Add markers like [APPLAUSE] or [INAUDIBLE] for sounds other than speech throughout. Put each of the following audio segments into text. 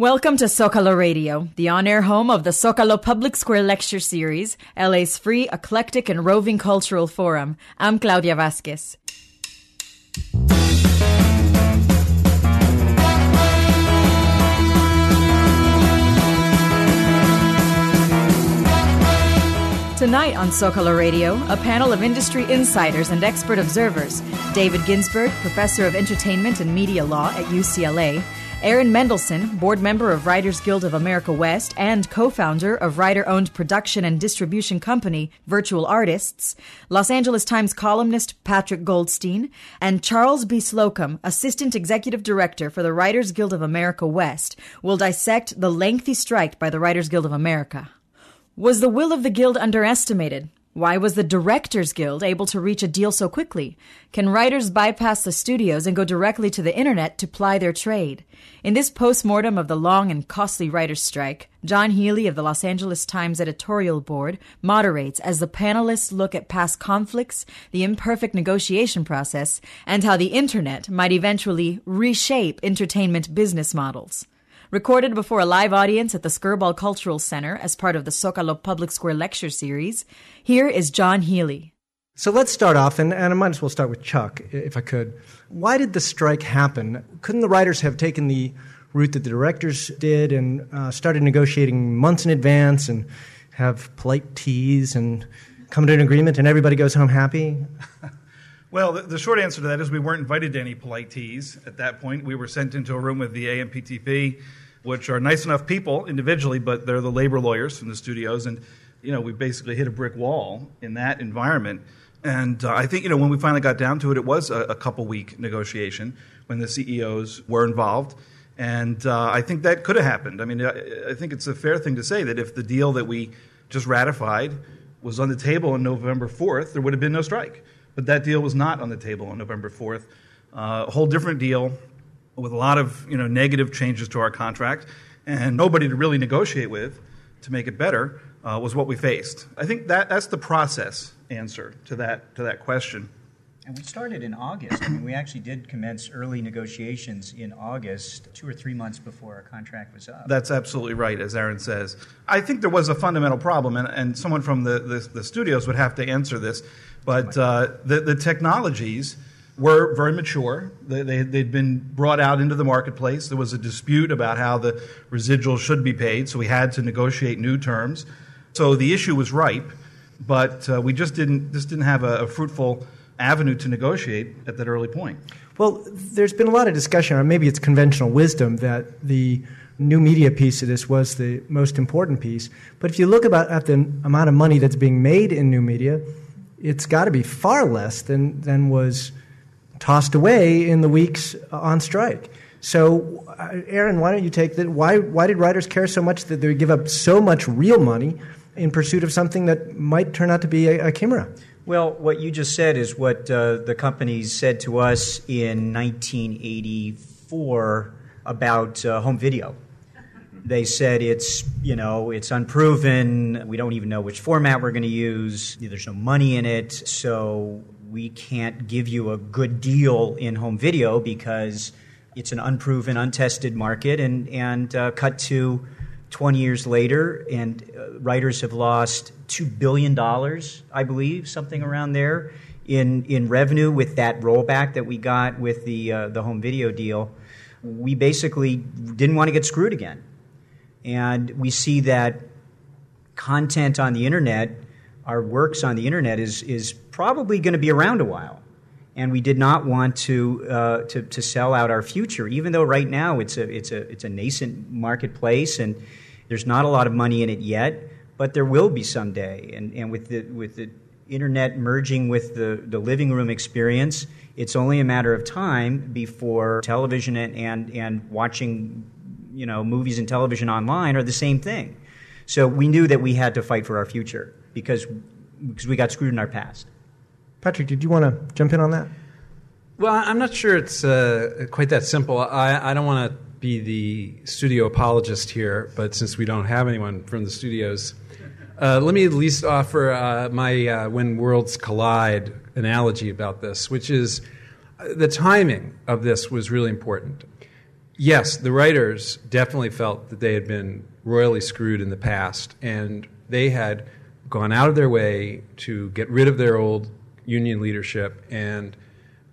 Welcome to Zocalo Radio, the on air home of the Zocalo Public Square Lecture Series, LA's free, eclectic, and roving cultural forum. I'm Claudia Vasquez. Tonight on Zocalo Radio, a panel of industry insiders and expert observers David Ginsburg, professor of entertainment and media law at UCLA, Aaron Mendelsohn, board member of Writers Guild of America West and co founder of writer owned production and distribution company Virtual Artists, Los Angeles Times columnist Patrick Goldstein, and Charles B. Slocum, assistant executive director for the Writers Guild of America West, will dissect the lengthy strike by the Writers Guild of America. Was the will of the Guild underestimated? Why was the Directors Guild able to reach a deal so quickly? Can writers bypass the studios and go directly to the internet to ply their trade? In this postmortem of the long and costly writers' strike, Jon Healey of the Los Angeles Times editorial board moderates as the panelists look at past conflicts, the imperfect negotiation process, and how the internet might eventually reshape entertainment business models. Recorded before a live audience at the Skirball Cultural Center as part of the Zocalo Public Square Lecture Series, here is Jon Healey. So let's start off, and, and I might as well start with Chuck, if I could. Why did the strike happen? Couldn't the writers have taken the route that the directors did and uh, started negotiating months in advance and have polite teas and come to an agreement and everybody goes home happy? [LAUGHS] Well, the, the, short answer to that is we weren't invited to any polite teas at that point. We were sent into a room with the AMPTP, which are nice enough people individually, but they're the labor lawyers from the studios. And, you know, we basically hit a brick wall in that environment. And uh, I think, you know, when we finally got down to it, it was a, a couple week negotiation when the CEOs were involved. And uh, I think that could have happened. I mean, I, I think it's a fair thing to say that if the deal that we just ratified was on the table on November 4th, there would have been no strike. But that deal was not on the table on November 4th. Uh, a whole different deal with a lot of you know, negative changes to our contract and nobody to really negotiate with to make it better uh, was what we faced. I think that, that's the process answer to that, to that question. And we started in August. I mean, we actually did commence early negotiations in August, two or three months before our contract was up. That's absolutely right, as Aaron says. I think there was a fundamental problem, and, and someone from the, the, the studios would have to answer this. But uh, the, the technologies were very mature. They, they, they'd been brought out into the marketplace. There was a dispute about how the residuals should be paid, so we had to negotiate new terms. So the issue was ripe, but uh, we just didn't, just didn't have a, a fruitful avenue to negotiate at that early point. Well, there's been a lot of discussion, or maybe it's conventional wisdom, that the new media piece of this was the most important piece. But if you look about at the amount of money that's being made in new media, it's got to be far less than, than was tossed away in the weeks on strike. So, uh, Aaron, why don't you take that? Why, why did writers care so much that they give up so much real money in pursuit of something that might turn out to be a, a chimera? Well, what you just said is what uh, the companies said to us in 1984 about uh, home video. They said it's, you know, it's unproven. We don't even know which format we're going to use. There's no money in it. So we can't give you a good deal in home video because it's an unproven, untested market. And, and uh, cut to 20 years later, and uh, writers have lost $2 billion, I believe, something around there, in, in revenue with that rollback that we got with the, uh, the home video deal. We basically didn't want to get screwed again. And we see that content on the internet, our works on the internet, is, is probably going to be around a while. And we did not want to, uh, to, to sell out our future, even though right now it's a, it's, a, it's a nascent marketplace and there's not a lot of money in it yet, but there will be someday. And, and with, the, with the internet merging with the, the living room experience, it's only a matter of time before television and, and, and watching you know, movies and television online are the same thing. So we knew that we had to fight for our future because, because we got screwed in our past. Patrick, did you want to jump in on that? Well, I'm not sure it's uh, quite that simple. I, I don't want to be the studio apologist here, but since we don't have anyone from the studios, uh, let me at least offer uh, my uh, when worlds collide analogy about this, which is uh, the timing of this was really important yes, the writers definitely felt that they had been royally screwed in the past, and they had gone out of their way to get rid of their old union leadership and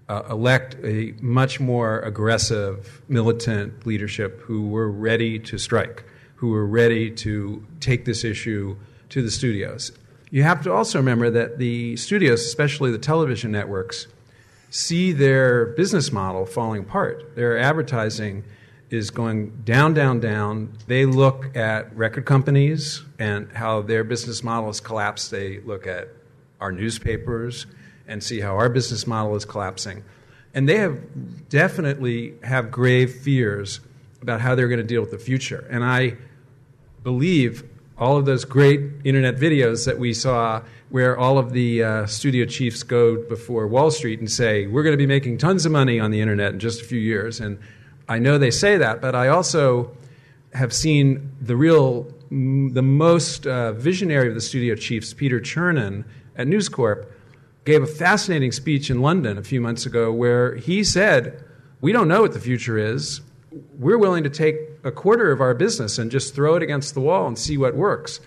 uh, elect a much more aggressive, militant leadership who were ready to strike, who were ready to take this issue to the studios. You have to also remember that the studios, especially the television networks, see their business model falling apart. Their advertising is going down, down, down. They look at record companies and how their business model has collapsed. They look at our newspapers and see how our business model is collapsing. And they have definitely have grave fears about how they're going to deal with the future. And I believe all of those great internet videos that we saw where all of the uh, studio chiefs go before Wall Street and say, We're going to be making tons of money on the internet in just a few years. And I know they say that, but I also have seen the real, the most uh, visionary of the studio chiefs, Peter Chernin at News Corp, gave a fascinating speech in London a few months ago where he said, We don't know what the future is. We're willing to take a quarter of our business and just throw it against the wall and see what works.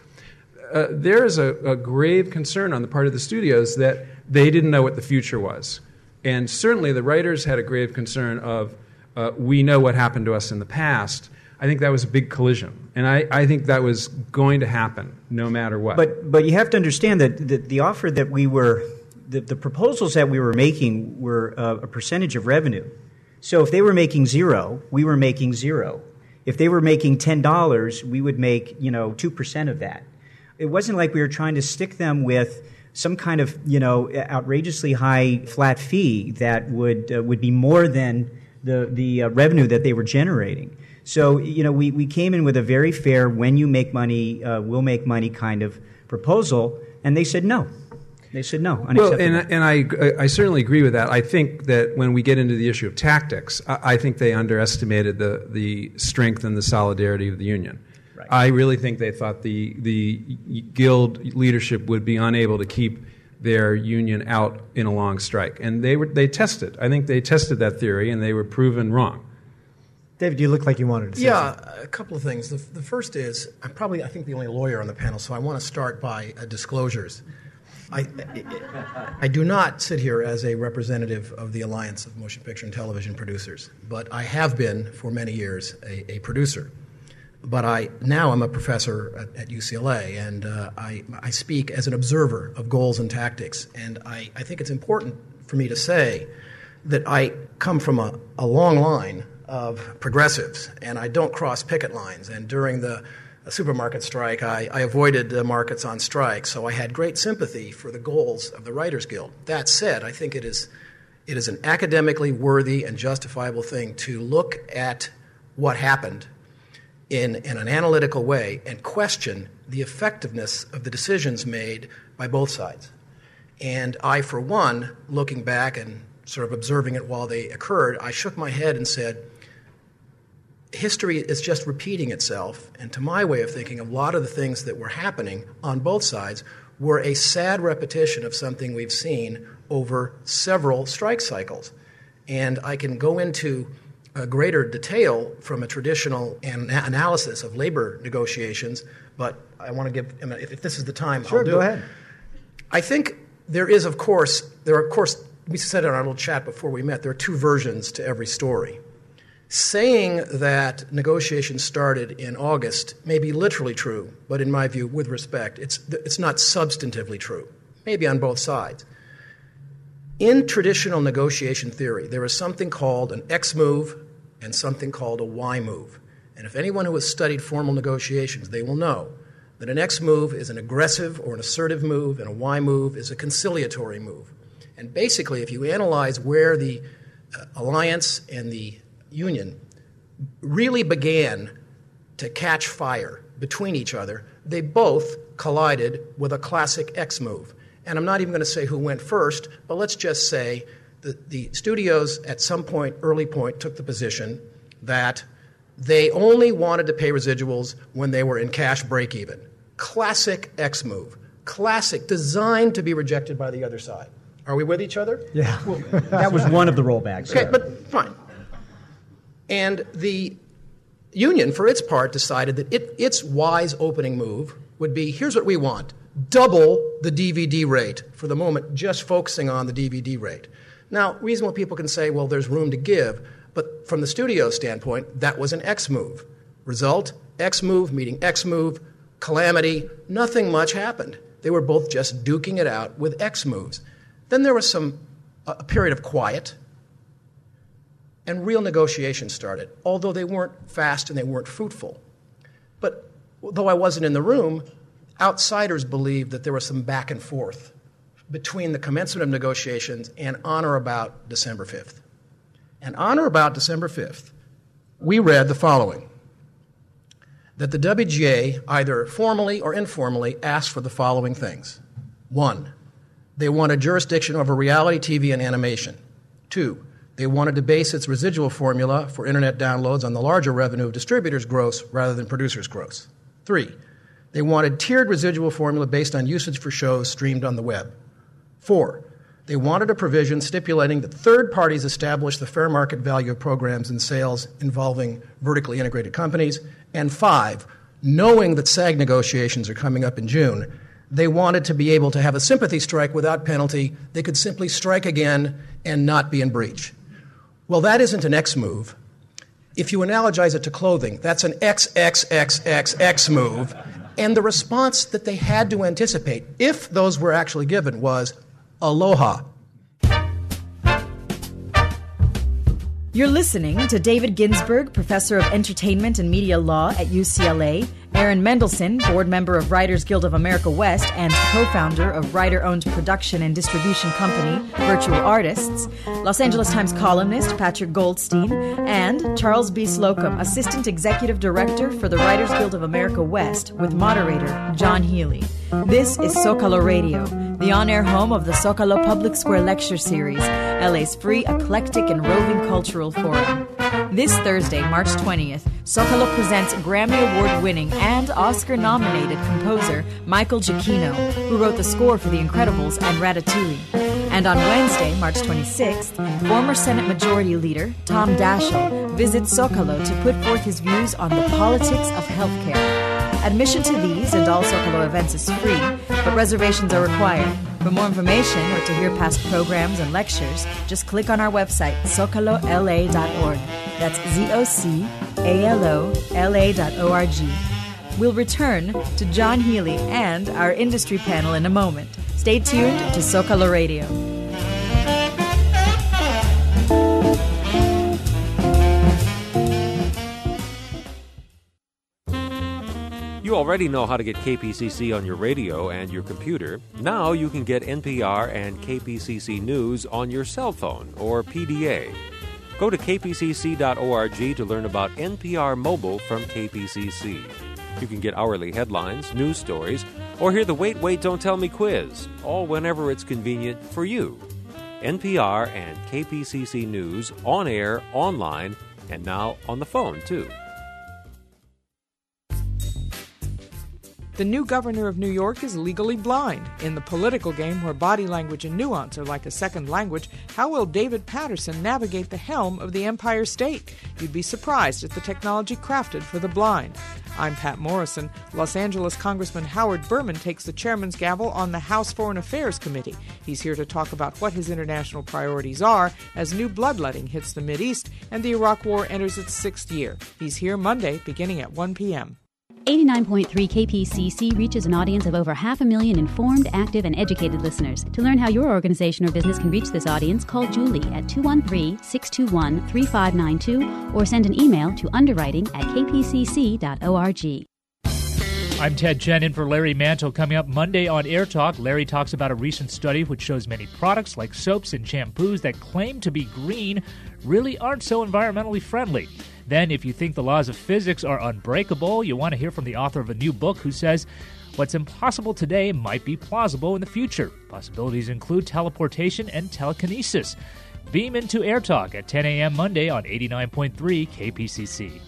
Uh, there is a, a grave concern on the part of the studios that they didn't know what the future was. And certainly the writers had a grave concern of, uh, we know what happened to us in the past. I think that was a big collision. And I, I think that was going to happen no matter what. But, but you have to understand that the, the offer that we were, the, the proposals that we were making were uh, a percentage of revenue. So if they were making zero, we were making zero. If they were making $10, we would make, you know, 2% of that. It wasn't like we were trying to stick them with some kind of, you know, outrageously high flat fee that would, uh, would be more than the, the uh, revenue that they were generating. So, you know, we, we came in with a very fair, when you make money, uh, we'll make money kind of proposal, and they said no. They said no. Well, and, and I, I certainly agree with that. I think that when we get into the issue of tactics, I, I think they underestimated the, the strength and the solidarity of the union. Right. I really think they thought the, the guild leadership would be unable to keep their union out in a long strike. And they, were, they tested. I think they tested that theory and they were proven wrong. David, you look like you wanted to say yeah, something. a couple of things. The, the, first is I'm probably, I think, the only lawyer on the panel, so I want to start by uh, disclosures. I, I do not sit here as a representative of the Alliance of Motion Picture and Television Producers, but I have been for many years a, a producer. But I now I'm a professor at, at UCLA, and uh, I, I speak as an observer of goals and tactics. And I, I think it's important for me to say that I come from a, a long line of progressives, and I don't cross picket lines. And during the supermarket strike, I, I avoided the markets on strike, so I had great sympathy for the goals of the Writers Guild. That said, I think it is, it is an academically worthy and justifiable thing to look at what happened in, in an analytical way and question the effectiveness of the decisions made by both sides. And I, for one, looking back and sort of observing it while they occurred, I shook my head and said, history is just repeating itself. And to my way of thinking, a lot of the things that were happening on both sides were a sad repetition of something we've seen over several strike cycles. And I can go into a greater detail from a traditional an- analysis of labor negotiations, but I want to give, i mean if this is the time, sure, I'll do go it. ahead. I think there is, of course, there are, of course, we said in our little chat before we met, there are two versions to every story. Saying that negotiations started in August may be literally true, but in my view, with respect, it's, it's not substantively true, maybe on both sides. In traditional negotiation theory, there is something called an X move and something called a Y move. And if anyone who has studied formal negotiations, they will know that an X move is an aggressive or an assertive move, and a Y move is a conciliatory move. And basically, if you analyze where the uh, alliance and the union really began to catch fire between each other, they both collided with a classic X move. And I'm not even going to say who went first, but let's just say that the studios at some point, early point, took the position that they only wanted to pay residuals when they were in cash break even. Classic X move. Classic, designed to be rejected by the other side. Are we with each other? Yeah. that was one of the rollbacks. Okay, but fine. And the union, for its part, decided that it, its wise opening move would be here's what we want double the DVD rate for the moment, just focusing on the DVD rate. Now, reasonable people can say, well, there's room to give, but from the studio standpoint, that was an X move. Result X move meeting X move, calamity, nothing much happened. They were both just duking it out with X moves. Then there was some a period of quiet, and real negotiations started, although they weren't fast and they weren't fruitful. But though I wasn't in the room, outsiders believed that there was some back and forth between the commencement of negotiations and on or about December 5th. And on or about December 5th, we read the following that the WGA, either formally or informally, asked for the following things. One, they wanted jurisdiction over reality TV and animation. Two, they wanted to base its residual formula for internet downloads on the larger revenue of distributors' gross rather than producers' gross. Three, they wanted tiered residual formula based on usage for shows streamed on the web. Four, they wanted a provision stipulating that third parties establish the fair market value of programs and sales involving vertically integrated companies. And five, knowing that SAG negotiations are coming up in June, they wanted to be able to have a sympathy strike without penalty. They could simply strike again and not be in breach. Well, that isn't an X move. If you analogize it to clothing, that's an XXXXX move. And the response that they had to anticipate, if those were actually given, was aloha. You're listening to David Ginsburg, Professor of Entertainment and Media Law at UCLA, Aaron Mendelsohn, board member of Writers Guild of America West and co founder of writer owned production and distribution company Virtual Artists, Los Angeles Times columnist Patrick Goldstein, and Charles B. Slocum, assistant executive director for the Writers Guild of America West, with moderator Jon Healey. This is Zocalo Radio, the on air home of the Zocalo Public Square Lecture Series, LA's free, eclectic, and roving cultural forum. This Thursday, March 20th, Zocalo presents Grammy Award winning and Oscar nominated composer Michael Giacchino, who wrote the score for The Incredibles and Ratatouille. And on Wednesday, March 26th, former Senate Majority Leader Tom Daschle visits Zocalo to put forth his views on the politics of healthcare. Admission to these and all Zocalo events is free, but reservations are required. For more information or to hear past programs and lectures, just click on our website, zocalola.org. That's Z O C A L O L A dot O R G. We'll return to Jon Healey and our industry panel in a moment. Stay tuned to Zocalo Radio. You already know how to get KPCC on your radio and your computer. Now you can get NPR and KPCC News on your cell phone or PDA. Go to kpcc.org to learn about NPR Mobile from KPCC. You can get hourly headlines, news stories, or hear the Wait, Wait, Don't Tell Me quiz, all whenever it's convenient for you. NPR and KPCC News on air, online, and now on the phone, too. The new governor of New York is legally blind. In the political game where body language and nuance are like a second language, how will David Paterson navigate the helm of the Empire State? You'd be surprised at the technology crafted for the blind. I'm Patt Morrison. Los Angeles Congressman Howard Berman takes the chairman's gavel on the House Foreign Affairs Committee. He's here to talk about what his international priorities are as new bloodletting hits the East and the Iraq War enters its sixth year. He's here Monday beginning at 1 p.m. 89.3 KPCC reaches an audience of over half a million informed, active, and educated listeners. To learn how your organization or business can reach this audience, call Julie at 213 621 3592 or send an email to underwriting at kpcc.org. I'm Ted Chen in for Larry Mantle. Coming up Monday on Air Talk, Larry talks about a recent study which shows many products like soaps and shampoos that claim to be green really aren't so environmentally friendly. Then, if you think the laws of physics are unbreakable, you want to hear from the author of a new book who says what's impossible today might be plausible in the future. Possibilities include teleportation and telekinesis. Beam into Air Talk at 10 a.m. Monday on 89.3 KPCC.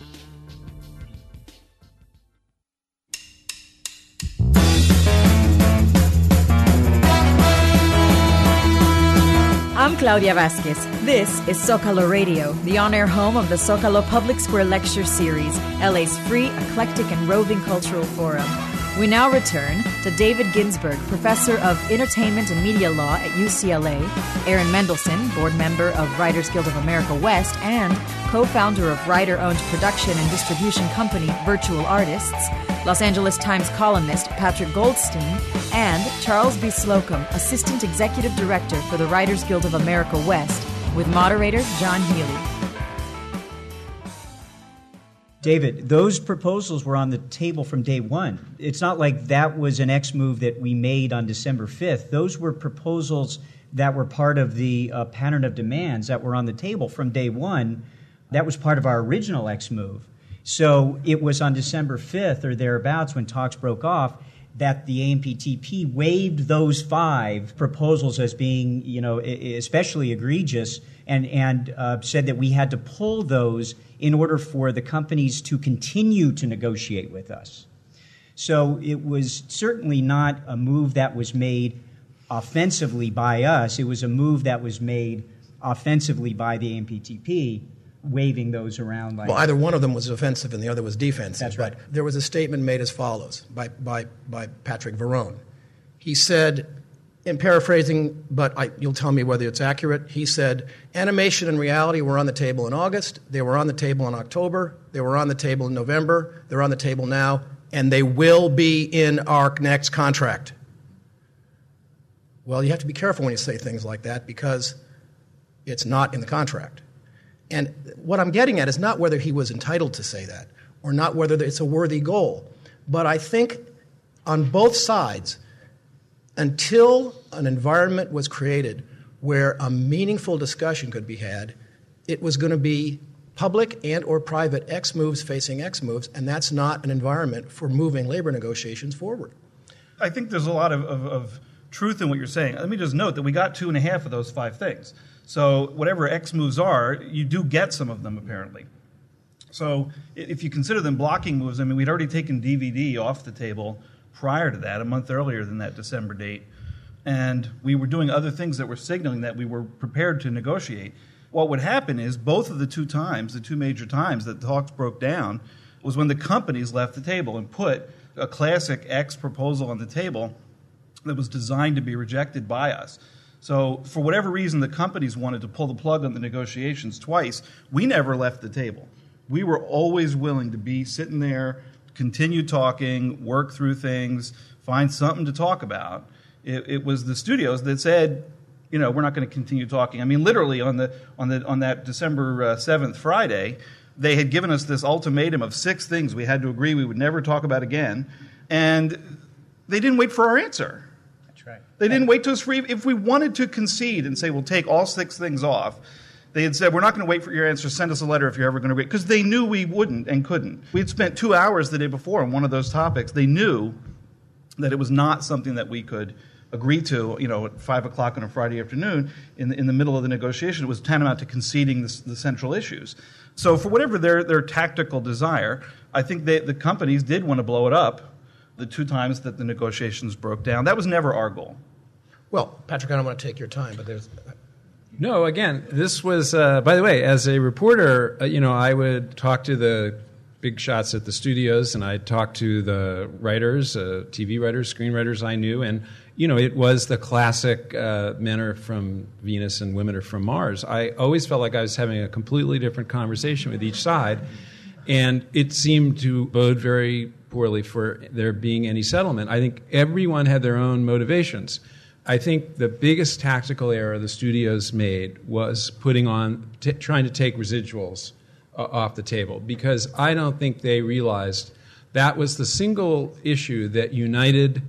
Claudia Vasquez. This is Zocalo Radio, the on air home of the Zocalo Public Square Lecture Series, LA's free, eclectic, and roving cultural forum. We now return to David Ginsburg, Professor of Entertainment and Media Law at UCLA, Aaron Mendelsohn, Board Member of Writers Guild of America West, and co founder of writer owned production and distribution company Virtual Artists, Los Angeles Times columnist Patrick Goldstein, and Charles B. Slocum, Assistant Executive Director for the Writers Guild of America West, with moderator Jon Healey. David, those proposals were on the table from day one. It's not like that was an X move that we made on December 5th. Those were proposals that were part of the uh, pattern of demands that were on the table from day one. That was part of our original X move. So it was on December 5th or thereabouts when talks broke off that the AMPTP waived those five proposals as being, you know, especially egregious and, and uh, said that we had to pull those in order for the companies to continue to negotiate with us. So it was certainly not a move that was made offensively by us. It was a move that was made offensively by the AMPTP, waving those around like. Well, either one of them was offensive and the other was defensive. That's right. There was a statement made as follows by, by, by Patric Verrone He said, in paraphrasing, but I, you'll tell me whether it's accurate, he said, animation and reality were on the table in August, they were on the table in October, they were on the table in November, they're on the table now, and they will be in our next contract. Well, you have to be careful when you say things like that because it's not in the contract. And what I'm getting at is not whether he was entitled to say that or not whether it's a worthy goal, but I think on both sides, until an environment was created where a meaningful discussion could be had, it was going to be public and or private X moves facing X moves, and that's not an environment for moving labor negotiations forward. I think there's a lot of, of, of truth in what you're saying. Let me just note that we got two and a half of those five things. So whatever X moves are, you do get some of them apparently. So if you consider them blocking moves, I mean, we'd already taken DVD off the table prior to that, a month earlier than that December date. And we were doing other things that were signaling that we were prepared to negotiate. What would happen is both of the two times, the two major times that talks broke down, was when the companies left the table and put a classic X proposal on the table that was designed to be rejected by us. So, for whatever reason, the companies wanted to pull the plug on the negotiations twice. We never left the table. We were always willing to be sitting there continue talking, work through things, find something to talk about. It, it was the studios that said, you know, we're not going to continue talking. I mean, literally on the on the on that December seventh uh, Friday, they had given us this ultimatum of six things we had to agree we would never talk about again, and they didn't wait for our answer. That's right. They didn't wait to us for if we wanted to concede and say we'll take all six things off they had said, We're not going to wait for your answer. Send us a letter if you're ever going to read. Because they knew we wouldn't and couldn't. We had spent two hours the day before on one of those topics. They knew that it was not something that we could agree to, you know, at 5 o'clock on a Friday afternoon in the, in the middle of the negotiation. It was tantamount to conceding the, the central issues. So, for whatever their, their tactical desire, I think they, the companies did want to blow it up the two times that the negotiations broke down. That was never our goal. Well, Patrick, I don't want to take your time, but there's no, again, this was, uh, by the way, as a reporter, uh, you know, I would talk to the big shots at the studios and I'd talk to the writers, uh, TV writers, screenwriters I knew, and, you know, it was the classic uh, men are from Venus and women are from Mars. I always felt like I was having a completely different conversation with each side, and it seemed to bode very poorly for there being any settlement. I think everyone had their own motivations. I think the biggest tactical error the studios made was putting on, t- trying to take residuals uh, off the table because I don't think they realized that was the single issue that united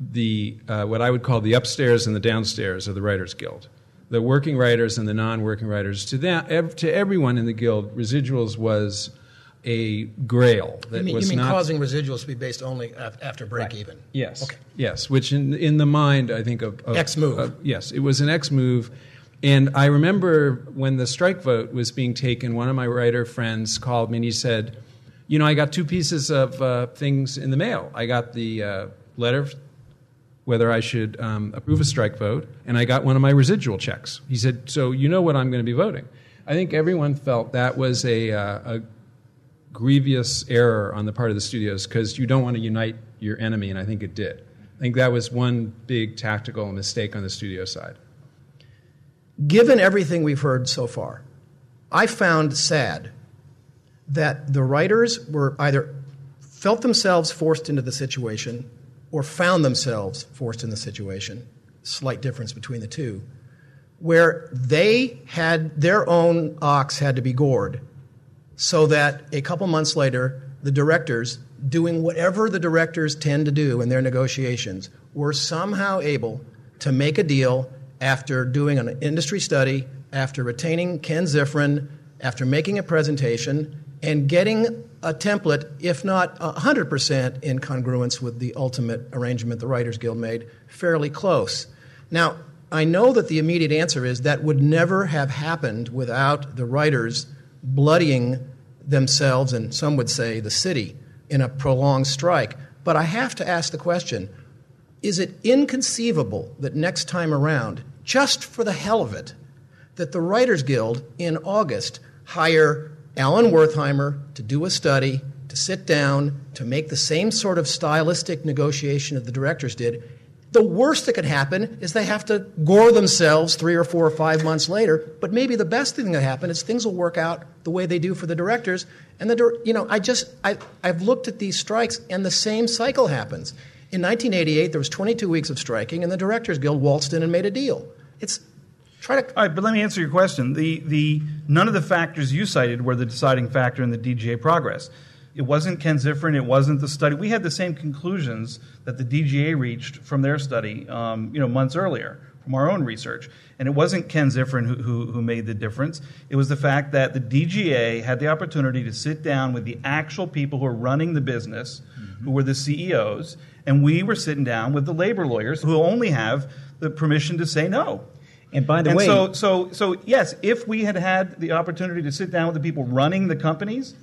the uh, what I would call the upstairs and the downstairs of the Writers Guild, the working writers and the non-working writers. To that, ev- to everyone in the guild, residuals was a grail that you mean, was you mean not causing residuals to be based only after break right. even. Yes. Okay. Yes, which in in the mind I think of, of X move. Of, yes, it was an X move. And I remember when the strike vote was being taken, one of my writer friends called me and he said, "You know, I got two pieces of uh, things in the mail. I got the uh, letter whether I should um, approve a strike vote, and I got one of my residual checks. He said, So you know what I'm going to be voting. I think everyone felt that was a, uh, a grievous error on the part of the studios because you don't want to unite your enemy, and I think it did. I think that was one big tactical mistake on the studio side. Given everything we've heard so far, I found sad that the writers were either felt themselves forced into the situation or found themselves forced in the situation, slight difference between the two, where they had their own ox had to be gored so that a couple months later, the directors, doing whatever the directors tend to do in their negotiations, were somehow able to make a deal after doing an industry study, after retaining Ken Ziffren, after making a presentation, and getting a template, if not 100% in congruence with the ultimate arrangement the Writers Guild made, fairly close. Now, I know that the immediate answer is that would never have happened without the writers bloodying themselves, and some would say the city, in a prolonged strike. But I have to ask the question is it inconceivable that next time around, just for the hell of it, that the Writers Guild in August hire Alan Wertheimer to do a study, to sit down, to make the same sort of stylistic negotiation that the directors did. The worst that could happen is they have to gore themselves three or four or five months later. But maybe the best thing that happen is things will work out the way they do for the directors. And the you know, I just I, I've looked at these strikes, and the same cycle happens. In 1988, there was 22 weeks of striking, and the Directors Guild waltzed in and made a deal. It's try to. All right, but let me answer your question. The the none of the factors you cited were the deciding factor in the DGA progress. It wasn't Ken Ziffren. It wasn't the study. We had the same conclusions that the DGA reached from their study, um, you know, months earlier from our own research. And it wasn't Ken Ziffren who, who, who, made the difference. It was the fact that the DGA had the opportunity to sit down with the actual people who are running the business, mm-hmm. who were the CEOs, and we were sitting down with the labor lawyers who only have the permission to say no. And by the and way, so so so yes, if we had had the opportunity to sit down with the people running the companies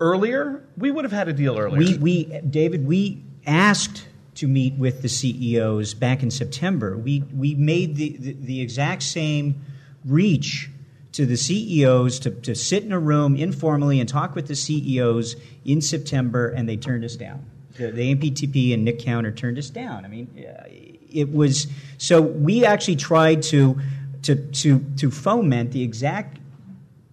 earlier, we would have had a deal earlier. We, we David, we asked to meet with the CEOs back in September. We we made the the, the exact same reach to the CEOs to, to sit in a room informally and talk with the CEOs in September, and they turned us down the, the AMPTP and Nick Counter turned us down. I mean, it was so we actually tried to to to to foment the exact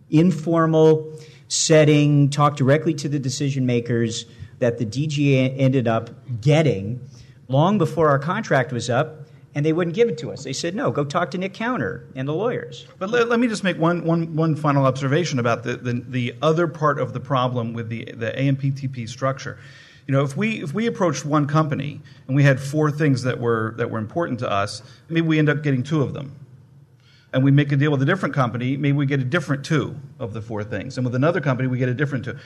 informal setting, talk directly to the decision makers that the DGA ended up getting long before our contract was up and they wouldn't give it to us. They said, no, go talk to Nick Counter and the lawyers. But let, let me just make one, one, one final observation about the, the, the, other part of the problem with the, the AMPTP structure. You know, if we if we approached one company and we had four things that were that were important to us, maybe we end up getting two of them. And we make a deal with a different company, maybe we get a different two of the four things. And with another company, we get a different two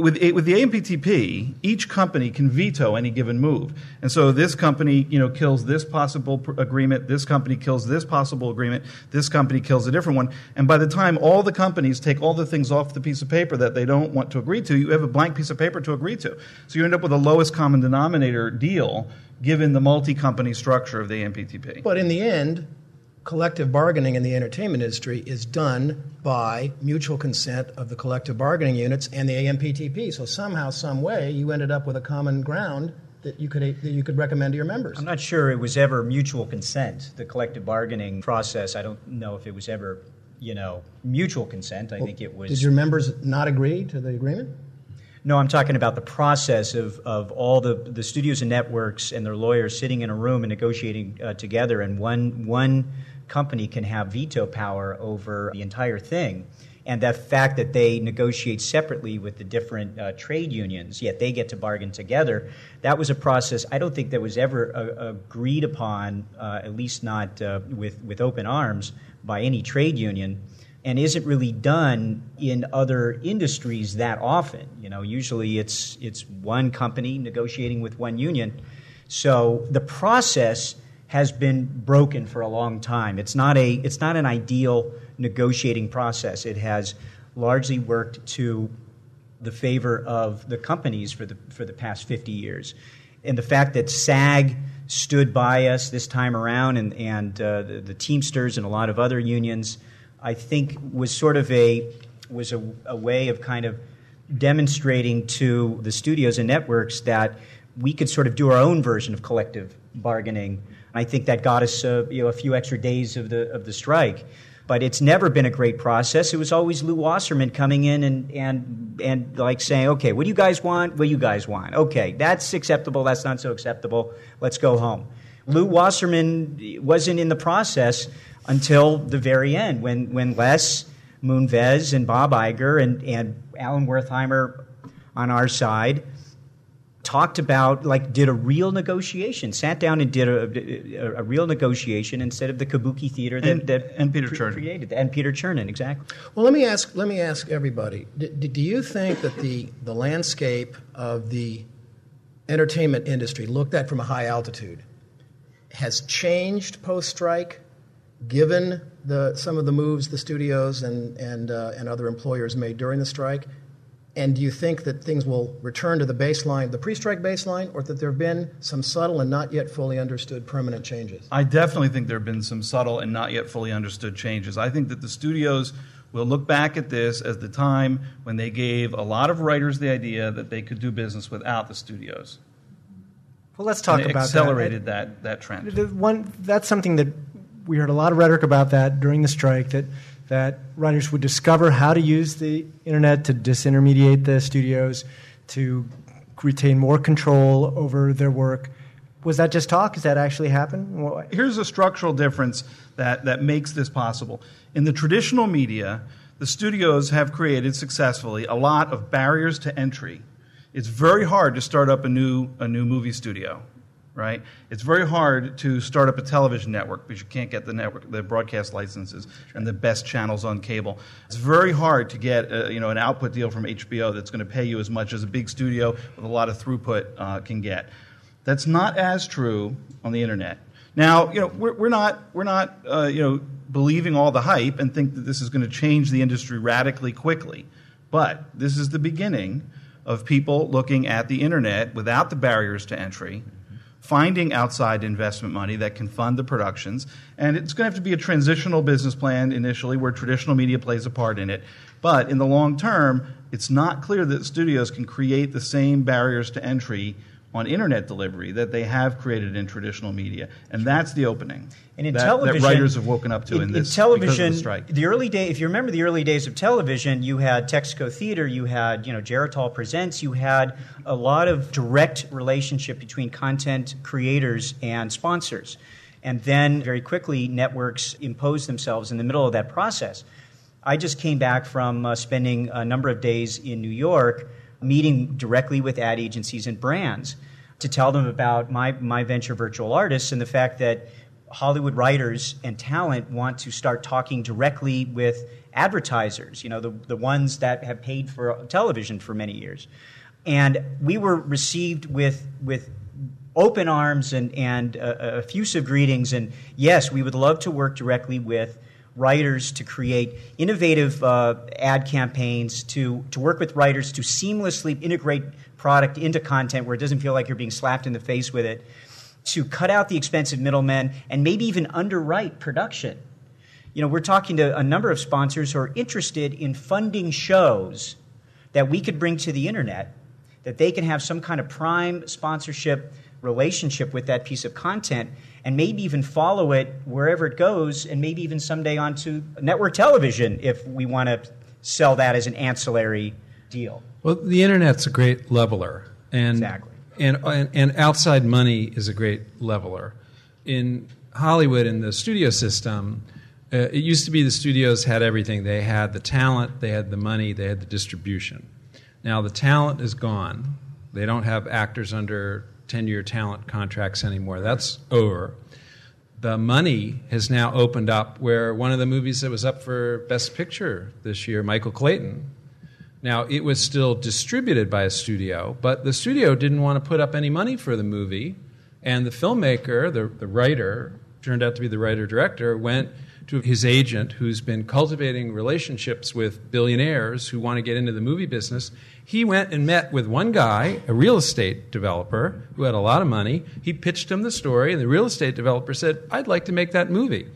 with, with the AMPTP, each company can veto any given move. And so this company, you know, kills this possible pr- agreement, this company kills this possible agreement, this company kills a different one. And by the time all the companies take all the things off the piece of paper that they don't want to agree to, you have a blank piece of paper to agree to. So you end up with a lowest common denominator deal given the multi-company structure of the AMPTP. But in the end, collective bargaining in the entertainment industry is done by mutual consent of the collective bargaining units and the AMPTP. So somehow, some way, you ended up with a common ground that you could that you could recommend to your members. I'm not sure it was ever mutual consent. The collective bargaining process. I don't know if it was ever, you know, mutual consent. I well, think it was. Did your members not agree to the agreement? No, I'm talking about the process of, of all the, the studios and networks and their lawyers sitting in a room and negotiating uh, together, and one one company can have veto power over the entire thing. And the fact that they negotiate separately with the different uh, trade unions, yet they get to bargain together, that was a process I don't think that was ever uh, agreed upon, uh, at least not uh, with, with open arms, by any trade union and isn't really done in other industries that often. You know, usually it's it's one company negotiating with one union. So the process has been broken for a long time. It's not, a, it's not an ideal negotiating process. It has largely worked to the favor of the companies for the, for the past 50 years. And the fact that SAG stood by us this time around and, and uh, the, the, Teamsters and a lot of other unions, I think was sort of a, was a, a way of kind of demonstrating to the studios and networks that we could sort of do our own version of collective bargaining. I think that got us uh, you know, a few extra days of the, of the strike. But it's never been a great process. It was always Lew Wasserman coming in and, and, and like saying, okay, what do you guys want? What do you guys want? Okay, that's acceptable. That's not so acceptable. Let's go home. Lew Wasserman wasn't in the process until the very end when, when Les Moonves and Bob Iger and, and Alan Wertheimer on our side talked about, like, did a real negotiation, sat down and did a, a, a real negotiation instead of the kabuki theater that, and, that and Peter pre- Chernin. created, and Peter Chernin, exactly. Well, let me ask. Let me ask everybody. D- do you think that the the landscape of the entertainment industry, looked at from a high altitude, has changed post strike? Given the, some of the moves the studios and, and, uh, and other employers made during the strike, and do you think that things will return to the baseline, the pre strike baseline, or that there have been some subtle and not yet fully understood permanent changes? I definitely think there have been some subtle and not yet fully understood changes. I think that the studios will look back at this as the time when they gave a lot of writers the idea that they could do business without the studios. Well, let's talk and it about accelerated that. that, that trend. The one, that's something that we heard a lot of rhetoric about that during the strike that that writers would discover how to use the internet to disintermediate the studios, to retain more control over their work. Was that just talk? Does that actually happen? Here's a structural difference that, that makes this possible. In the traditional media, the studios have created successfully a lot of barriers to entry. It's very hard to start up a new, a new movie studio right? It's very hard to start up a television network because you can't get the network, the broadcast licenses and the best channels on cable. It's very hard to get a, uh, you know an output deal from HBO that's going to pay you as much as a big studio with a lot of throughput uh, can get. That's not as true on the internet. Now, you know, we're, we're not we're not uh, you know believing all the hype and think that this is going to change the industry radically quickly, but this is the beginning of people looking at the internet without the barriers to entry finding outside investment money that can fund the productions. And it's going to have to be a transitional business plan initially where traditional media plays a part in it. But in the long term, it's not clear that studios can create the same barriers to entry on internet delivery that they have created in traditional media, and that's the opening. And in that, television, that writers have woken up to in, in this in television, the strike. The early day, if you remember the early days of television, you had Texaco Theater, you had you know Geritol Presents, you had a lot of direct relationship between content creators and sponsors, and then very quickly networks imposed themselves in the middle of that process. I just came back from uh, spending a number of days in New York meeting directly with ad agencies and brands to tell them about my, my venture virtual artists and the fact that Hollywood writers and talent want to start talking directly with advertisers, you know, the, the ones that have paid for television for many years. And we were received with, with open arms and, and uh, effusive greetings. And yes, we would love to work directly with writers to create innovative uh, ad campaigns, to, to work with writers to seamlessly integrate product into content where it doesn't feel like you're being slapped in the face with it, to cut out the expensive middlemen, and maybe even underwrite production. You know, we're talking to a number of sponsors who are interested in funding shows that we could bring to the internet, that they can have some kind of prime sponsorship relationship with that piece of content and maybe even follow it wherever it goes and maybe even someday onto network television if we want to sell that as an ancillary deal. Well, the internet's a great leveler. And, exactly. And, and, and outside money is a great leveler. In Hollywood, in the studio system, uh, it used to be the studios had everything. They had the talent, they had the money, they had the distribution. Now the talent is gone. They don't have actors under 10 year talent contracts anymore. That's over. The money has now opened up where one of the movies that was up for Best Picture this year, Michael Clayton, now it was still distributed by a studio, but the studio didn't want to put up any money for the movie. And the filmmaker, the, the writer, turned out to be the writer director, went to his agent, who's been cultivating relationships with billionaires who want to get into the movie business. He went and met with one guy, a real estate developer who had a lot of money. He pitched him the story, and the real estate developer said, I'd like to make that movie.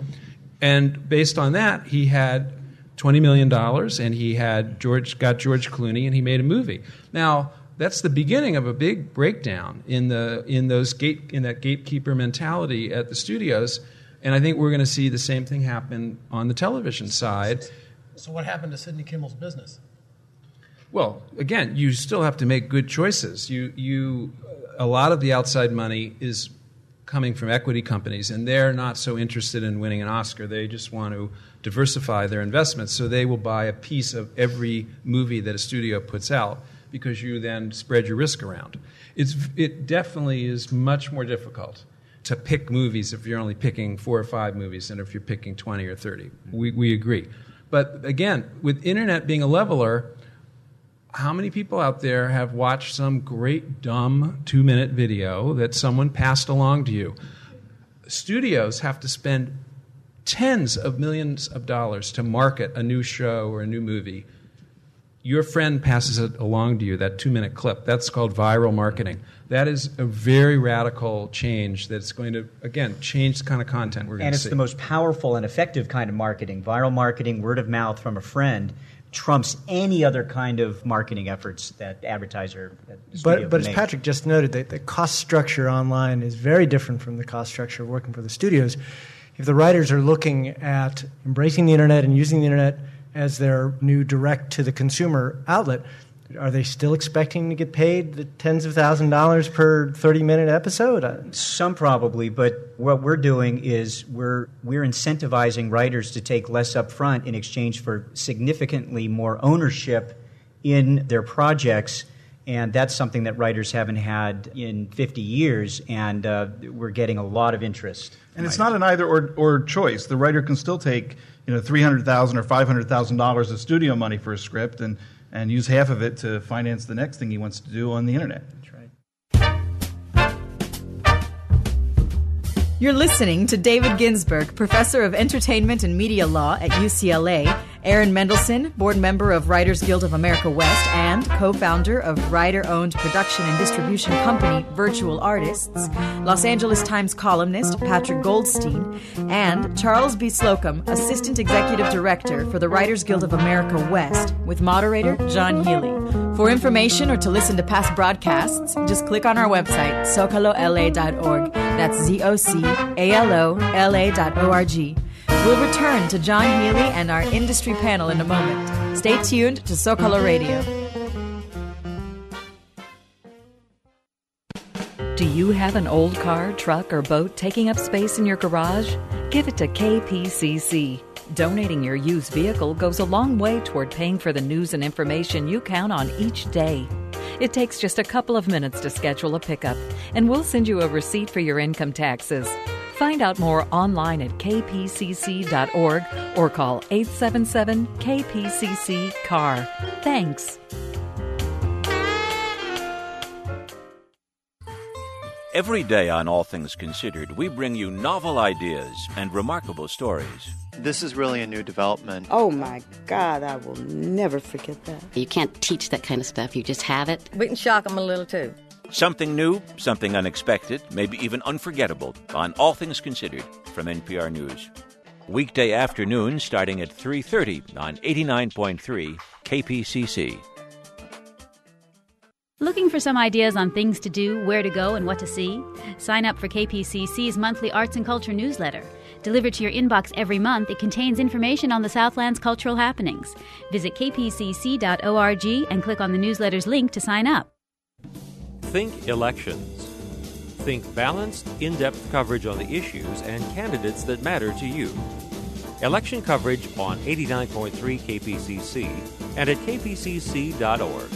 And based on that, he had $20 million and he had George, got George Clooney and he made a movie. Now, that's the beginning of a big breakdown in, the, in, those gate, in that gatekeeper mentality at the studios. And I think we're going to see the same thing happen on the television side. So, what happened to Sidney Kimmel's business? Well, again, you still have to make good choices. You, you, a lot of the outside money is coming from equity companies, and they're not so interested in winning an Oscar. They just want to diversify their investments, so they will buy a piece of every movie that a studio puts out because you then spread your risk around. It's, it definitely is much more difficult to pick movies if you're only picking four or five movies and if you're picking 20 or 30. We, we agree. But again, with internet being a leveler, how many people out there have watched some great dumb two minute video that someone passed along to you? Studios have to spend tens of millions of dollars to market a new show or a new movie. Your friend passes it along to you, that two minute clip. That's called viral marketing. That is a very radical change that's going to, again, change the kind of content we're going and to see. And it's the most powerful and effective kind of marketing. Viral marketing, word of mouth from a friend, trumps any other kind of marketing efforts that advertiser. That But, but as make. Patrick just noted, the, the cost structure online is very different from the cost structure of working for the studios. If the writers are looking at embracing the internet and using the internet as their new direct to the consumer outlet, are they still expecting to get paid the tens of thousand dollars per 30 minute episode? Some probably, but what we're doing is we're we're incentivizing writers to take less upfront in exchange for significantly more ownership in their projects, and that's something that writers haven't had in 50 years, and uh, we're getting a lot of interest. And it's not an either or, or choice. The writer can still take you know three hundred thousand or five hundred thousand dollars of studio money for a script and and use half of it to finance the next thing he wants to do on the internet. That's right. You're listening to David Ginsburg, professor of entertainment and media law at UCLA, Aaron Mendelsohn, board member of Writers Guild of America West, and co founder of writer owned production and distribution company Virtual Artists, Los Angeles Times columnist Patrick Goldstein, and Charles B. Slocum, assistant executive director for the Writers Guild of America West, with moderator Jon Healey. For information or to listen to past broadcasts, just click on our website, zocalola.org. That's Z O C A L O L A dot O R G. We'll return to Jon Healey and our industry panel in a moment. Stay tuned to Zocalo Radio. Do you have an old car, truck, or boat taking up space in your garage? Give it to KPCC. Donating your used vehicle goes a long way toward paying for the news and information you count on each day. It takes just a couple of minutes to schedule a pickup, and we'll send you a receipt for your income taxes. Find out more online at kpcc.org or call 877 KPCC CAR. Thanks. Every day on All Things Considered, we bring you novel ideas and remarkable stories. This is really a new development. Oh my God, I will never forget that. You can't teach that kind of stuff, you just have it. We can shock them a little too. Something new, something unexpected, maybe even unforgettable on All Things Considered from NPR News. Weekday afternoon starting at 3:30 on 89.3 KPCC. Looking for some ideas on things to do, where to go, and what to see? Sign up for KPCC's monthly arts and culture newsletter. Delivered to your inbox every month, it contains information on the Southland's cultural happenings. Visit kpcc.org and click on the newsletter's link to sign up. Think elections. Think balanced, in depth coverage on the issues and candidates that matter to you. Election coverage on 89.3 KPCC and at kpcc.org.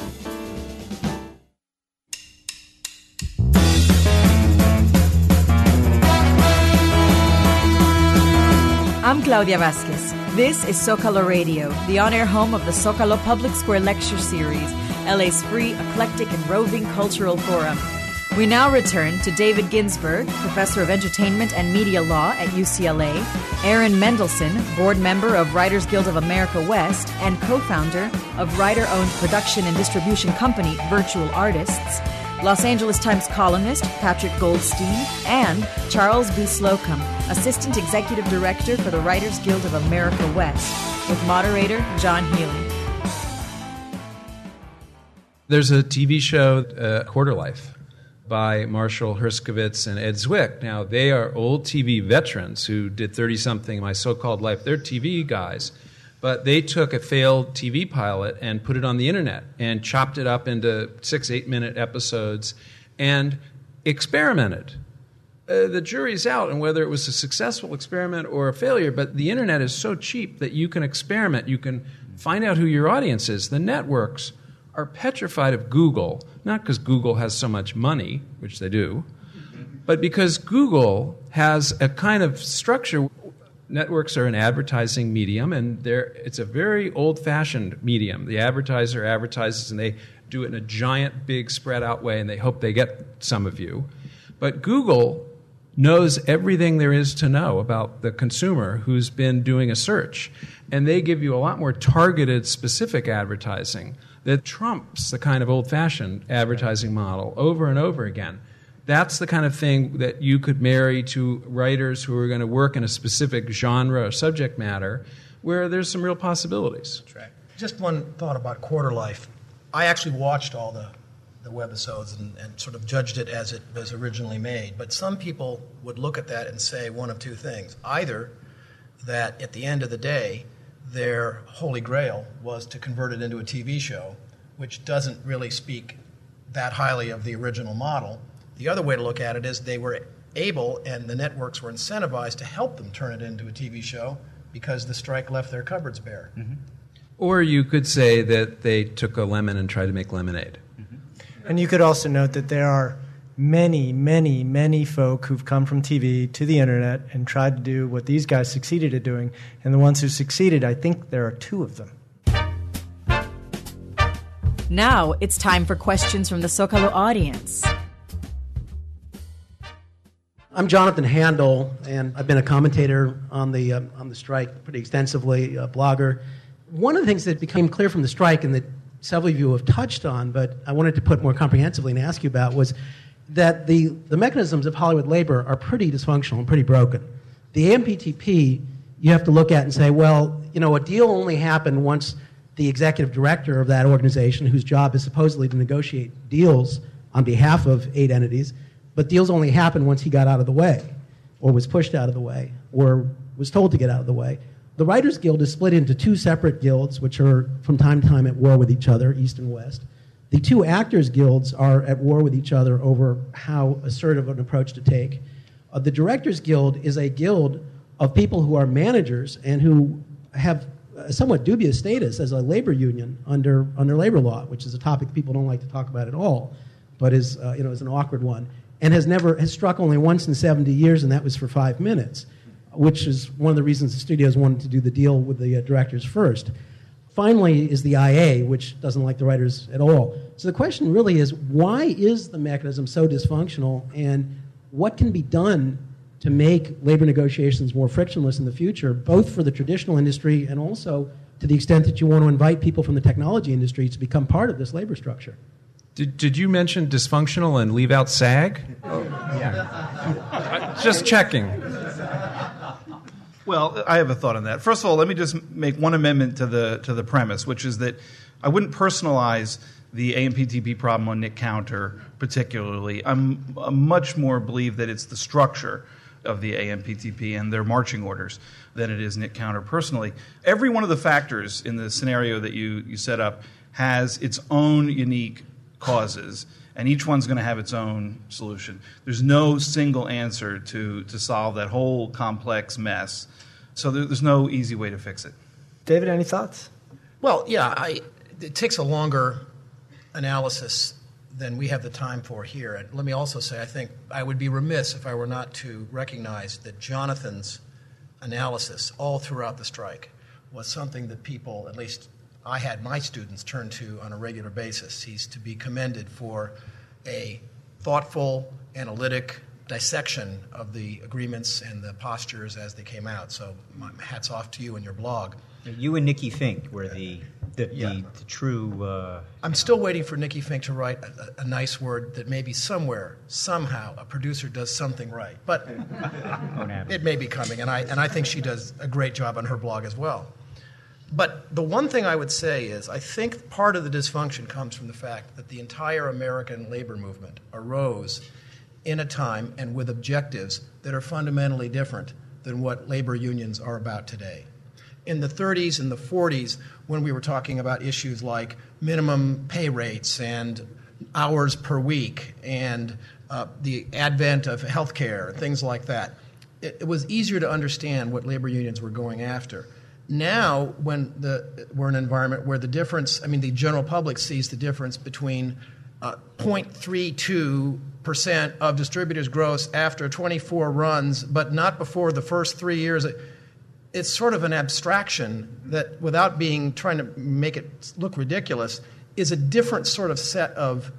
I'm Claudia Vasquez. This is Zocalo Radio, the on air home of the Zocalo Public Square Lecture Series, LA's free, eclectic, and roving cultural forum. We now return to David Ginsburg, Professor of Entertainment and Media Law at UCLA, Aaron Mendelsohn, Board Member of Writers Guild of America West and co founder of writer owned production and distribution company Virtual Artists, Los Angeles Times columnist Patrick Goldstein, and Charles B. Slocum, Assistant Executive Director for the Writers Guild of America West, with moderator Jon Healey. There's a TV show, uh, Quarter Life, by Marshall Herskovitz and Ed Zwick. Now, they are old TV veterans who did 30 something My So Called Life. They're TV guys. But they took a failed TV pilot and put it on the internet and chopped it up into six, eight minute episodes and experimented. Uh, the jury's out on whether it was a successful experiment or a failure, but the internet is so cheap that you can experiment. You can find out who your audience is. The networks are petrified of Google, not because Google has so much money, which they do, but because Google has a kind of structure. Networks are an advertising medium, and it's a very old fashioned medium. The advertiser advertises, and they do it in a giant, big, spread out way, and they hope they get some of you. But Google knows everything there is to know about the consumer who's been doing a search. And they give you a lot more targeted, specific advertising that trumps the kind of old fashioned advertising model over and over again. That's the kind of thing that you could marry to writers who are going to work in a specific genre or subject matter where there's some real possibilities. Right. Just one thought about Quarter Life. I actually watched all the, the webisodes and, and sort of judged it as it was originally made. But some people would look at that and say one of two things. Either that at the end of the day, their holy grail was to convert it into a TV show, which doesn't really speak that highly of the original model. The other way to look at it is they were able and the networks were incentivized to help them turn it into a TV show because the strike left their cupboards bare. Mm-hmm. Or you could say that they took a lemon and tried to make lemonade. Mm-hmm. And you could also note that there are many, many, many folk who've come from TV to the internet and tried to do what these guys succeeded at doing. And the ones who succeeded, I think there are two of them. Now it's time for questions from the Zocalo audience. I'm Jonathan Handel, and I've been a commentator on the, um, on the strike pretty extensively, a blogger. One of the things that became clear from the strike, and that several of you have touched on, but I wanted to put more comprehensively and ask you about, was that the, the mechanisms of Hollywood labor are pretty dysfunctional and pretty broken. The AMPTP, you have to look at and say, well, you know, a deal only happened once the executive director of that organization, whose job is supposedly to negotiate deals on behalf of eight entities, but deals only happened once he got out of the way, or was pushed out of the way, or was told to get out of the way. The Writers Guild is split into two separate guilds, which are from time to time at war with each other, East and West. The two actors' guilds are at war with each other over how assertive an approach to take. Uh, the Directors Guild is a guild of people who are managers and who have a somewhat dubious status as a labor union under, under labor law, which is a topic people don't like to talk about at all, but is, uh, you know, is an awkward one, and has never has struck only once in 70 years, and that was for five minutes, which is one of the reasons the studios wanted to do the deal with the uh, directors first. Finally, is the IA, which doesn't like the writers at all. So the question really is why is the mechanism so dysfunctional, and what can be done to make labor negotiations more frictionless in the future, both for the traditional industry and also to the extent that you want to invite people from the technology industry to become part of this labor structure? Did, did you mention dysfunctional and leave out SAG? Oh, yeah. [LAUGHS] Just checking. Well, I have a thought on that. First of all, let me just make one amendment to the to the premise, which is that I wouldn't personalize the AMPTP problem on Nick Counter particularly. I'm, I'm much more believe that it's the structure of the AMPTP and their marching orders than it is Nick Counter personally. Every one of the factors in the scenario that you, you set up has its own unique causes, and each one's going to have its own solution. There's no single answer to, to solve that whole complex mess. So there, there's no easy way to fix it. David, any thoughts? Well, yeah, I, it takes a longer analysis than we have the time for here. And let me also say, I think I would be remiss if I were not to recognize that Jonathan's analysis all throughout the strike was something that people, at least I had my students turn to on a regular basis. He's to be commended for a thoughtful, analytic dissection of the agreements and the postures as they came out. So, my hats off to you and your blog. You and Nikki Finke were the the, Yeah. the, the true. Uh, I'm still waiting for Nikki Finke to write a, a, a nice word that maybe somewhere, somehow, a producer does something right. But [LAUGHS] it may be coming, and I, and I think she does a great job on her blog as well. But the one thing I would say is I think part of the dysfunction comes from the fact that the entire American labor movement arose in a time and with objectives that are fundamentally different than what labor unions are about today. In the 30s and the 40s, when we were talking about issues like minimum pay rates and hours per week and uh, the advent of healthcare, and things like that, it, it was easier to understand what labor unions were going after. Now, when the, we're in an environment where the difference, I mean, the general public sees the difference between uh, 0.32% of distributors' gross after 24 runs, but not before the first three years. It's sort of an abstraction that, without being trying to make it look ridiculous, is a different sort of set of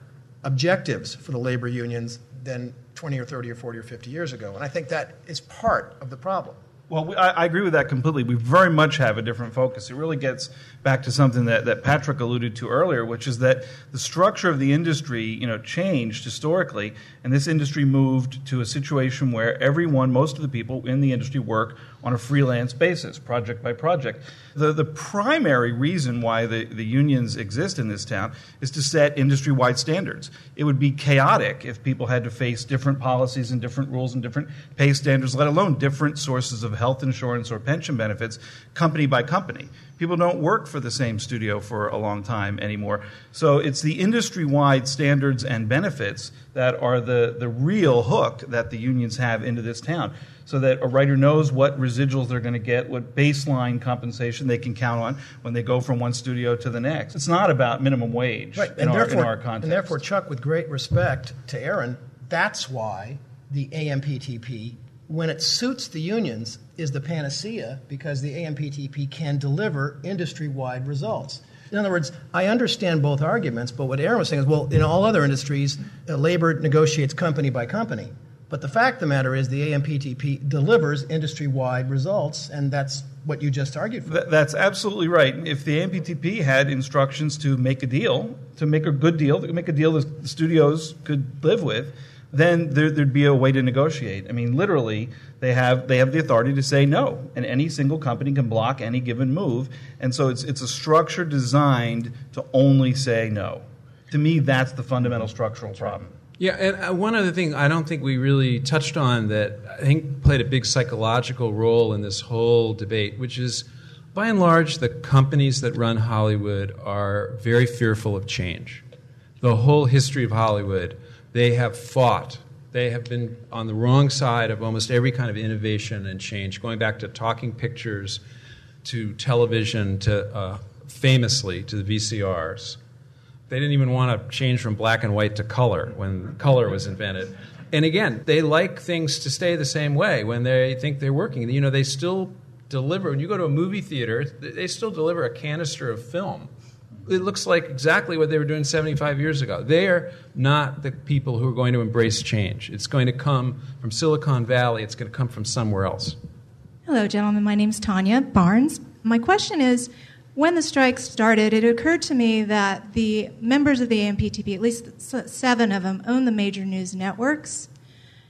objectives for the labor unions than 20 or 30 or 40 or 50 years ago. And I think that is part of the problem. Well, we, I, I agree with that completely. We very much have a different focus. It really gets back to something that, that Patrick alluded to earlier, which is that the structure of the industry, you know, changed historically, and this industry moved to a situation where everyone, most of the people in the industry, work on a freelance basis, project by project. The, the primary reason why the, the unions exist in this town is to set industry wide standards. It would be chaotic if people had to face different policies and different rules and different pay standards, let alone different sources of health insurance or pension benefits, company by company. People don't work for the same studio for a long time anymore. So it's the industry wide standards and benefits that are the, the real hook that the unions have into this town so that a writer knows what residuals they're going to get, what baseline compensation they can count on when they go from one studio to the next. It's not about minimum wage Right, in, and our, therefore, in our context. and therefore, Chuck, with great respect to Aaron, that's why the AMPTP, when it suits the unions, is the panacea because the AMPTP can deliver industry-wide results. In other words, I understand both arguments, but what Aaron was saying is, well, in all other industries, uh, labor negotiates company by company. But the fact of the matter is, the AMPTP delivers industry-wide results, and that's what you just argued for. Th- that's absolutely right. If the AMPTP had instructions to make a deal, to make a good deal, to make a deal that the studios could live with, then there, there'd be a way to negotiate. I mean, literally, they have they have the authority to say no, and any single company can block any given move. And so it's it's a structure designed to only say no. To me, that's the fundamental structural problem. Yeah, and uh, one other thing I don't think we really touched on that I think played a big psychological role in this whole debate, which is by and large, the companies that run Hollywood are very fearful of change. The whole history of Hollywood, they have fought. They have been on the wrong side of almost every kind of innovation and change, going back to talking pictures, to television, to uh, famously to the VCRs. They didn't even want to change from black and white to color when color was invented. And again, they like things to stay the same way when they think they're working. You know, they still deliver. When you go to a movie theater, they still deliver a canister of film. It looks like exactly what they were doing 75 years ago. They're not the people who are going to embrace change. It's going to come from Silicon Valley, it's going to come from somewhere else. Hello, gentlemen. My name is Tanya Barnes. My question is when the strike started, it occurred to me that the members of the AMPTP, at least seven of them, own the major news networks.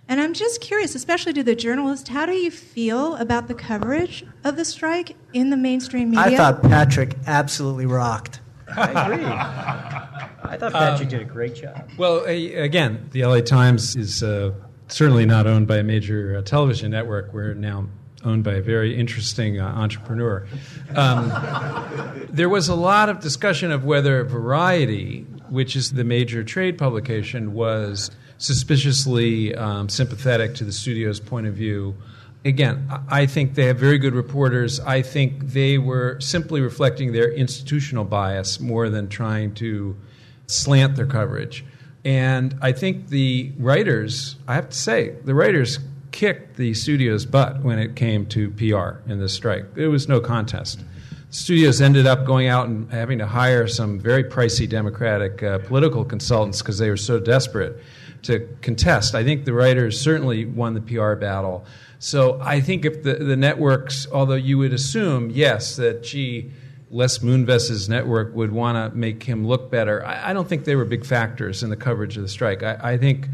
And I'm just curious, especially to the journalist, how do you feel about the coverage of the strike in the mainstream media? I thought Patrick absolutely rocked. I agree. I thought Patrick did a great job. Well, again, the LA Times is uh, certainly not owned by a major uh, television network. We're now owned by a very interesting uh, entrepreneur. Um, there was a lot of discussion of whether Variety, which is the major trade publication, was suspiciously um, sympathetic to the studio's point of view. Again, I I think they have very good reporters. I think they were simply reflecting their institutional bias more than trying to slant their coverage. And I think the writers, I have to say, the writers kicked the studio's butt when it came to PR in this strike. It was no contest. studios ended up going out and having to hire some very pricey Democratic uh, political consultants because they were so desperate to contest. I think the writers certainly won the PR battle. So I think if the, the networks, although you would assume, yes, that, gee, Les Moonves's network would want to make him look better, I, I, don't think they were big factors in the coverage of the strike. I, I think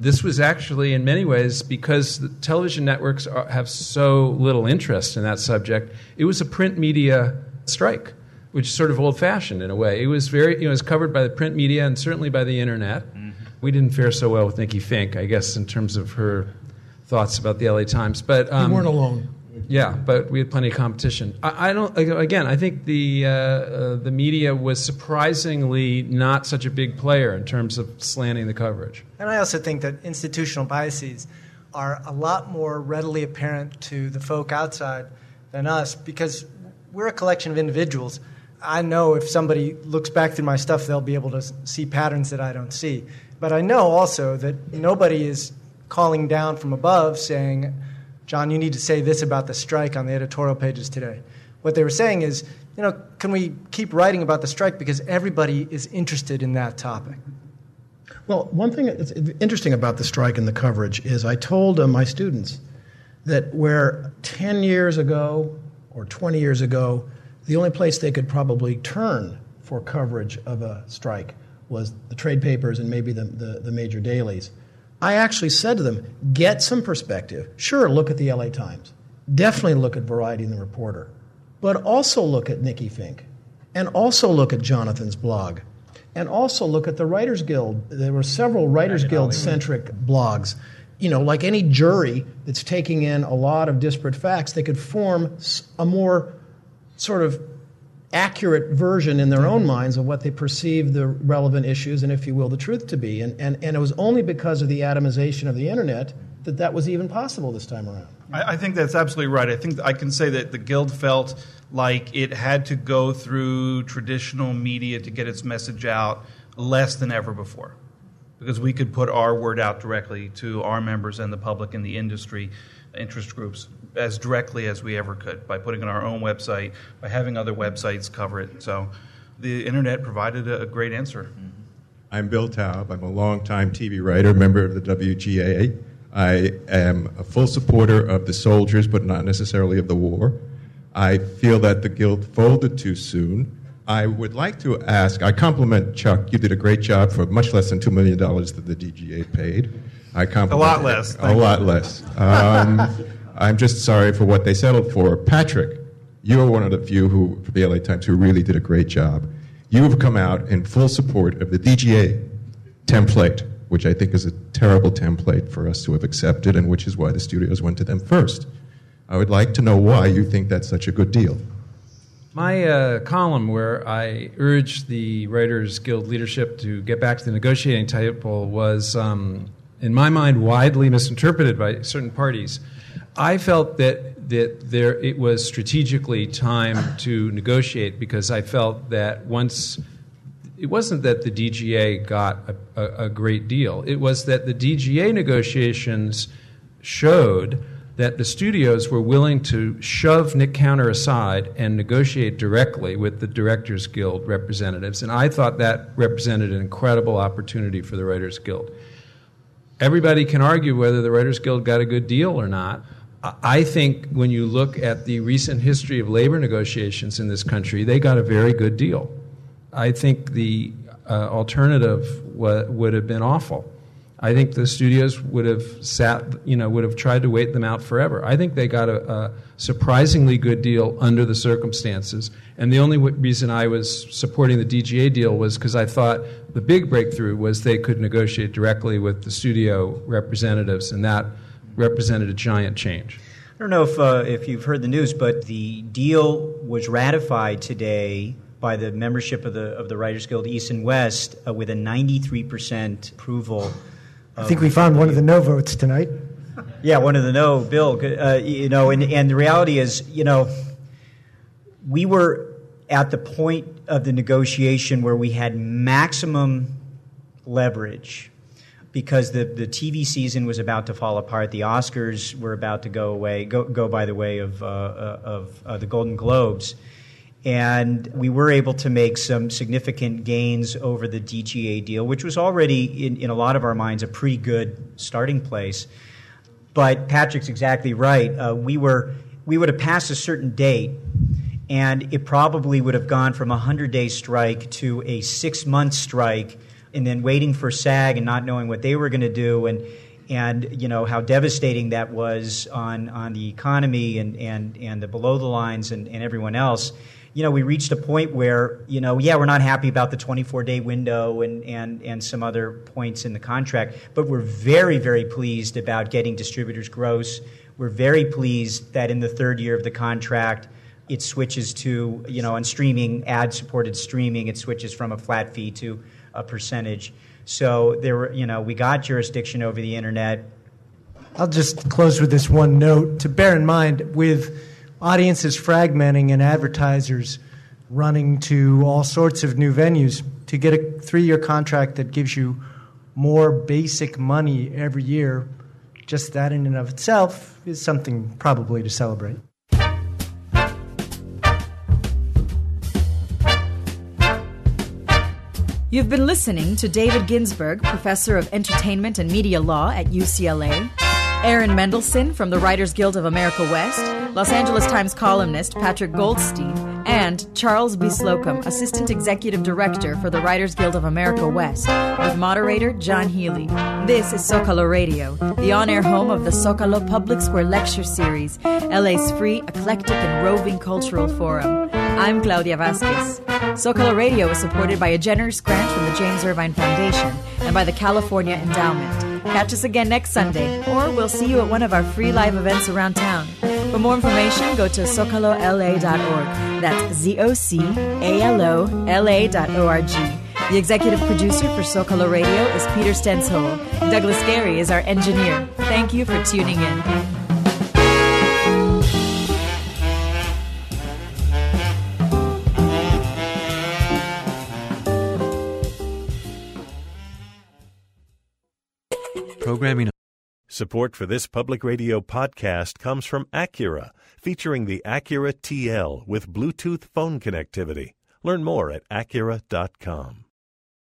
this was actually, in many ways, because the television networks are, have so little interest in that subject, it was a print media strike, which is sort of old fashioned in a way. It was very, you know, it was covered by the print media and certainly by the internet. Mm-hmm. We didn't fare so well with Nikki Finke, I guess, in terms of her thoughts about the LA Times. But um, you weren't alone. Yeah, but we had plenty of competition. I, I don't. Again, I think the uh, uh, the media was surprisingly not such a big player in terms of slanting the coverage. And I also think that institutional biases are a lot more readily apparent to the folk outside than us because we're a collection of individuals. I know if somebody looks back through my stuff, they'll be able to see patterns that I don't see. But I know also that nobody is calling down from above saying, John, you need to say this about the strike on the editorial pages today. What they were saying is, you know, can we keep writing about the strike because everybody is interested in that topic? Well, one thing that's interesting about the strike and the coverage is I told uh, my students that where 10 years ago or 20 years ago, the only place they could probably turn for coverage of a strike was the trade papers and maybe the, the, the major dailies. I actually said to them, get some perspective. Sure, look at the LA Times. Definitely look at Variety and the Reporter. But also look at Nikki Finke. And also look at Jonathan's blog. And also look at the Writers Guild. There were several Writers Guild centric blogs. You know, like any jury that's taking in a lot of disparate facts, they could form a more sort of accurate version in their own minds of what they perceive the relevant issues and, if you will, the truth to be. And, and, and it was only because of the atomization of the internet that that was even possible this time around. I, I think that's absolutely right. I think I can say that the Guild felt like it had to go through traditional media to get its message out less than ever before because we could put our word out directly to our members and the public and the industry interest groups as directly as we ever could by putting on our own website, by having other websites cover it. So the internet provided a, great answer. Mm-hmm. I'm Bill Taub. I'm a longtime TV writer, member of the WGA. I am a full supporter of the soldiers, but not necessarily of the war. I feel that the Guild folded too soon. I would like to ask I compliment Chuck. You did a great job for much less than $2 million that the DGA paid. I compliment a lot less. A lot less. Um, [LAUGHS] I'm just sorry for what they settled for. Patrick, you are one of the few who, for the LA Times, who really did a great job. You have come out in full support of the DGA template, which I think is a terrible template for us to have accepted, and which is why the studios went to them first. I would like to know why you think that's such a good deal. My uh, column, where I urged the Writers Guild leadership to get back to the negotiating table, was, um, in my mind, widely misinterpreted by certain parties. I felt that that there it was strategically time to negotiate because I felt that once it wasn't that the DGA got a, a, a great deal. It was that the DGA negotiations showed that the studios were willing to shove Nick Counter aside and negotiate directly with the Directors Guild representatives. And I thought that represented an incredible opportunity for the Writers Guild. Everybody can argue whether the Writers Guild got a good deal or not. I think when you look at the recent history of labor negotiations in this country, they got a very good deal. I think the uh, alternative would have been awful. I think the studios would have sat, you know, would have tried to wait them out forever. I think they got a, a surprisingly good deal under the circumstances. And the only w- reason I was supporting the DGA deal was because I thought the big breakthrough was they could negotiate directly with the studio representatives, and that represented a giant change. I don't know if, uh, if you've heard the news, but the deal was ratified today by the membership of the, of the Writers Guild East and West uh, with a 93% approval. I think we found one of the no votes tonight. Yeah, one of the no, Bill. Uh, you know, and, and the reality is, you know, we were at the point of the negotiation where we had maximum leverage because the, the TV season was about to fall apart. The Oscars were about to go away, go, go by the way of, uh, uh of uh, the Golden Globes. And we were able to make some significant gains over the DGA deal, which was already, in, in a lot of our minds, a pretty good starting place. But Patrick's exactly right. Uh, we, were, we would have passed a certain date, and it probably would have gone from a 100 day strike to a six month strike, and then waiting for SAG and not knowing what they were going to do. And and you know how devastating that was on, on the economy and, and, and the below the lines and, and everyone else you know, we reached a point where, you know, yeah, we're not happy about the 24 day window and, and, and some other points in the contract, but we're very, very pleased about getting distributors gross. We're very pleased that in the third year of the contract, it switches to, you know, on streaming, ad supported streaming, it switches from a flat fee to a percentage. So there were, you know, we got jurisdiction over the internet. I'll just close with this one note to bear in mind with audiences fragmenting and advertisers running to all sorts of new venues to get a three year contract that gives you more basic money every year, just that in and of itself is something probably to celebrate. You've been listening to David Ginsburg, professor of entertainment and media law at UCLA. Aaron Mendelsohn from the Writers Guild of America West, Los Angeles Times columnist Patrick Goldstein, and Charles B. Slocum, Assistant Executive Director for the Writers Guild of America West, with moderator Jon Healey. This is Zocalo Radio, the on air home of the Zocalo Public Square Lecture Series, LA's free, eclectic, and roving cultural forum. I'm Claudia Vasquez. Zocalo Radio is supported by a generous grant from the James Irvine Foundation and by the California Endowment. Catch us again next Sunday, or we'll see you at one of our free live events around town. For more information, go to zocalola.org. That's Z O C A L O L A dot O R G. The executive producer for Zocalo Radio is Peter Stenshol. Douglas Gary is our engineer. Thank you for tuning in. Programming. Support for this public radio podcast comes from Acura, featuring the Acura TL with Bluetooth phone connectivity. Learn more at Acura.com.